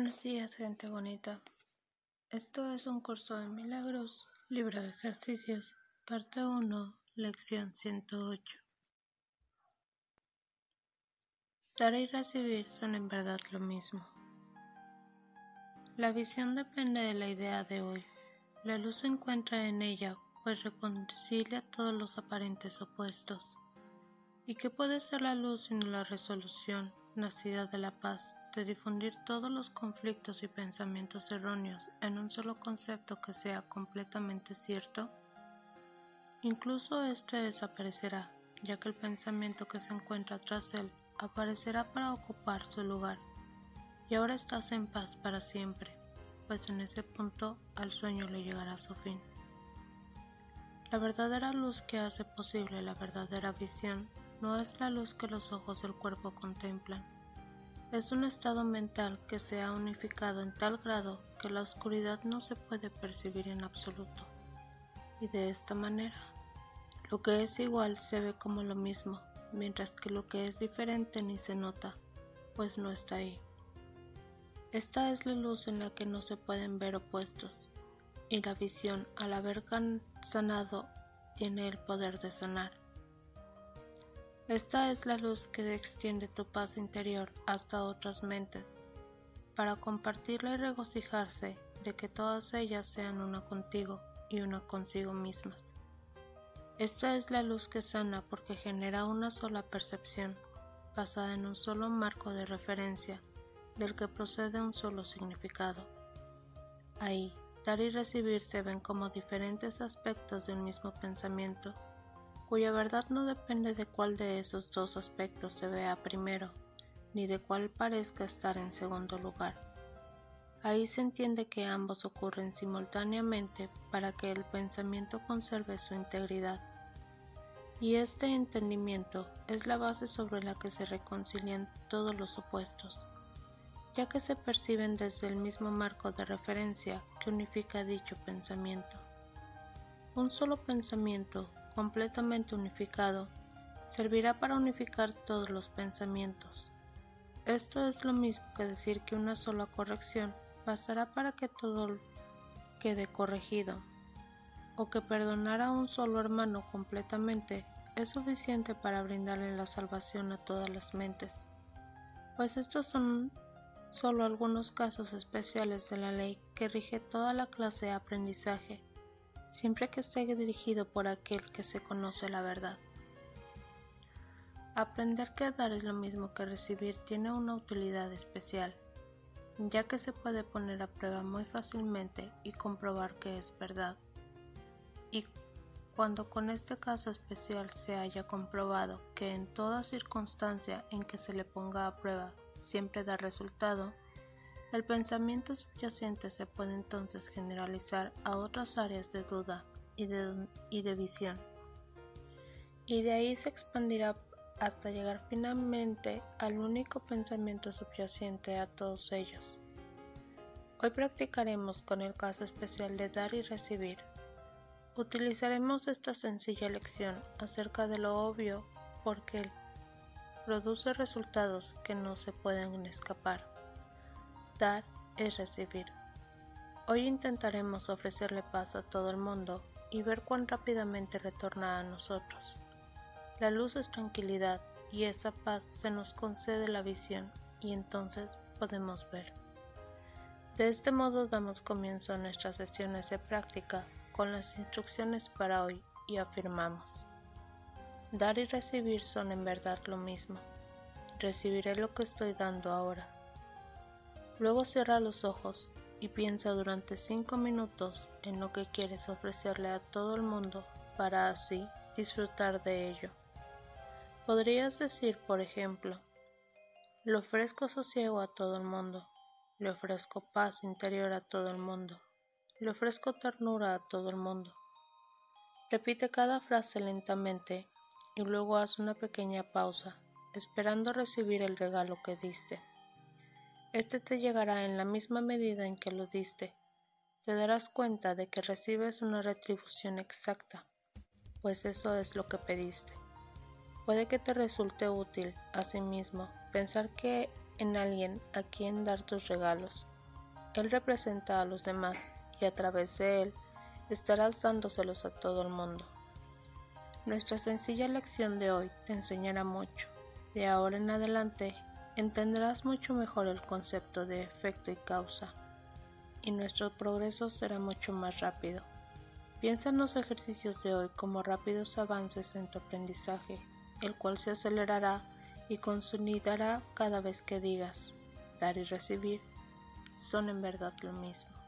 Buenos días, gente bonita. Esto es un curso de milagros, libro de ejercicios, parte 1, lección 108. Dar y recibir son en verdad lo mismo. La visión depende de la idea de hoy. La luz se encuentra en ella, pues reconcilia todos los aparentes opuestos. ¿Y qué puede ser la luz sino la resolución, nacida de la paz, de difundir todos los conflictos y pensamientos erróneos en un solo concepto que sea completamente cierto? Incluso éste desaparecerá, ya que el pensamiento que se encuentra tras él aparecerá para ocupar su lugar, y ahora estás en paz para siempre, pues en ese punto al sueño le llegará su fin. La verdadera luz que hace posible la verdadera visión no es la luz que los ojos del cuerpo contemplan. Es un estado mental que se ha unificado en tal grado que la oscuridad no se puede percibir en absoluto. Y de esta manera, lo que es igual se ve como lo mismo, mientras que lo que es diferente ni se nota, pues no está ahí. Esta es la luz en la que no se pueden ver opuestos, y la visión, al haber sanado, tiene el poder de sanar. Esta es la luz que extiende tu paz interior hasta otras mentes, para compartirla y regocijarse de que todas ellas sean una contigo y una consigo mismas. Esta es la luz que sana porque genera una sola percepción, basada en un solo marco de referencia, del que procede un solo significado. Ahí, dar y recibir se ven como diferentes aspectos de un mismo pensamiento, cuya verdad no depende de cuál de esos dos aspectos se vea primero, ni de cuál parezca estar en segundo lugar. Ahí se entiende que ambos ocurren simultáneamente para que el pensamiento conserve su integridad. Y este entendimiento es la base sobre la que se reconcilian todos los opuestos, ya que se perciben desde el mismo marco de referencia que unifica dicho pensamiento. Un solo pensamiento completamente unificado, servirá para unificar todos los pensamientos. Esto es lo mismo que decir que una sola corrección bastará para que todo quede corregido, o que perdonar a un solo hermano completamente es suficiente para brindarle la salvación a todas las mentes, pues estos son solo algunos casos especiales de la ley que rige toda la clase de aprendizaje siempre que esté dirigido por aquel que se conoce la verdad. Aprender que dar es lo mismo que recibir tiene una utilidad especial, ya que se puede poner a prueba muy fácilmente y comprobar que es verdad. Y cuando con este caso especial se haya comprobado que en toda circunstancia en que se le ponga a prueba siempre da resultado, el pensamiento subyacente se puede entonces generalizar a otras áreas de duda y de, visión, y de ahí se expandirá hasta llegar finalmente al único pensamiento subyacente a todos ellos. Hoy practicaremos con el caso especial de dar y recibir. Utilizaremos esta sencilla lección acerca de lo obvio porque produce resultados que no se pueden escapar. Dar es recibir. Hoy intentaremos ofrecerle paz a todo el mundo y ver cuán rápidamente retorna a nosotros. La luz es tranquilidad y esa paz se nos concede la visión y entonces podemos ver. De este modo damos comienzo a nuestras sesiones de práctica con las instrucciones para hoy y afirmamos. Dar y recibir son en verdad lo mismo. Recibiré lo que estoy dando ahora Luego cierra los ojos y piensa durante cinco minutos en lo que quieres ofrecerle a todo el mundo para así disfrutar de ello. Podrías decir, por ejemplo, le ofrezco sosiego a todo el mundo, le ofrezco paz interior a todo el mundo, le ofrezco ternura a todo el mundo. Repite cada frase lentamente y luego haz una pequeña pausa, esperando recibir el regalo que diste. Este te llegará en la misma medida en que lo diste. Te darás cuenta de que recibes una retribución exacta, pues eso es lo que pediste. Puede que te resulte útil, asimismo, pensar que en alguien a quien dar tus regalos, Él representa a los demás y a través de Él estarás dándoselos a todo el mundo. Nuestra sencilla lección de hoy te enseñará mucho. De ahora en adelante entenderás mucho mejor el concepto de efecto y causa, y nuestro progreso será mucho más rápido. Piensa en los ejercicios de hoy como rápidos avances en tu aprendizaje, el cual se acelerará y consolidará cada vez que digas, dar y recibir son en verdad lo mismo.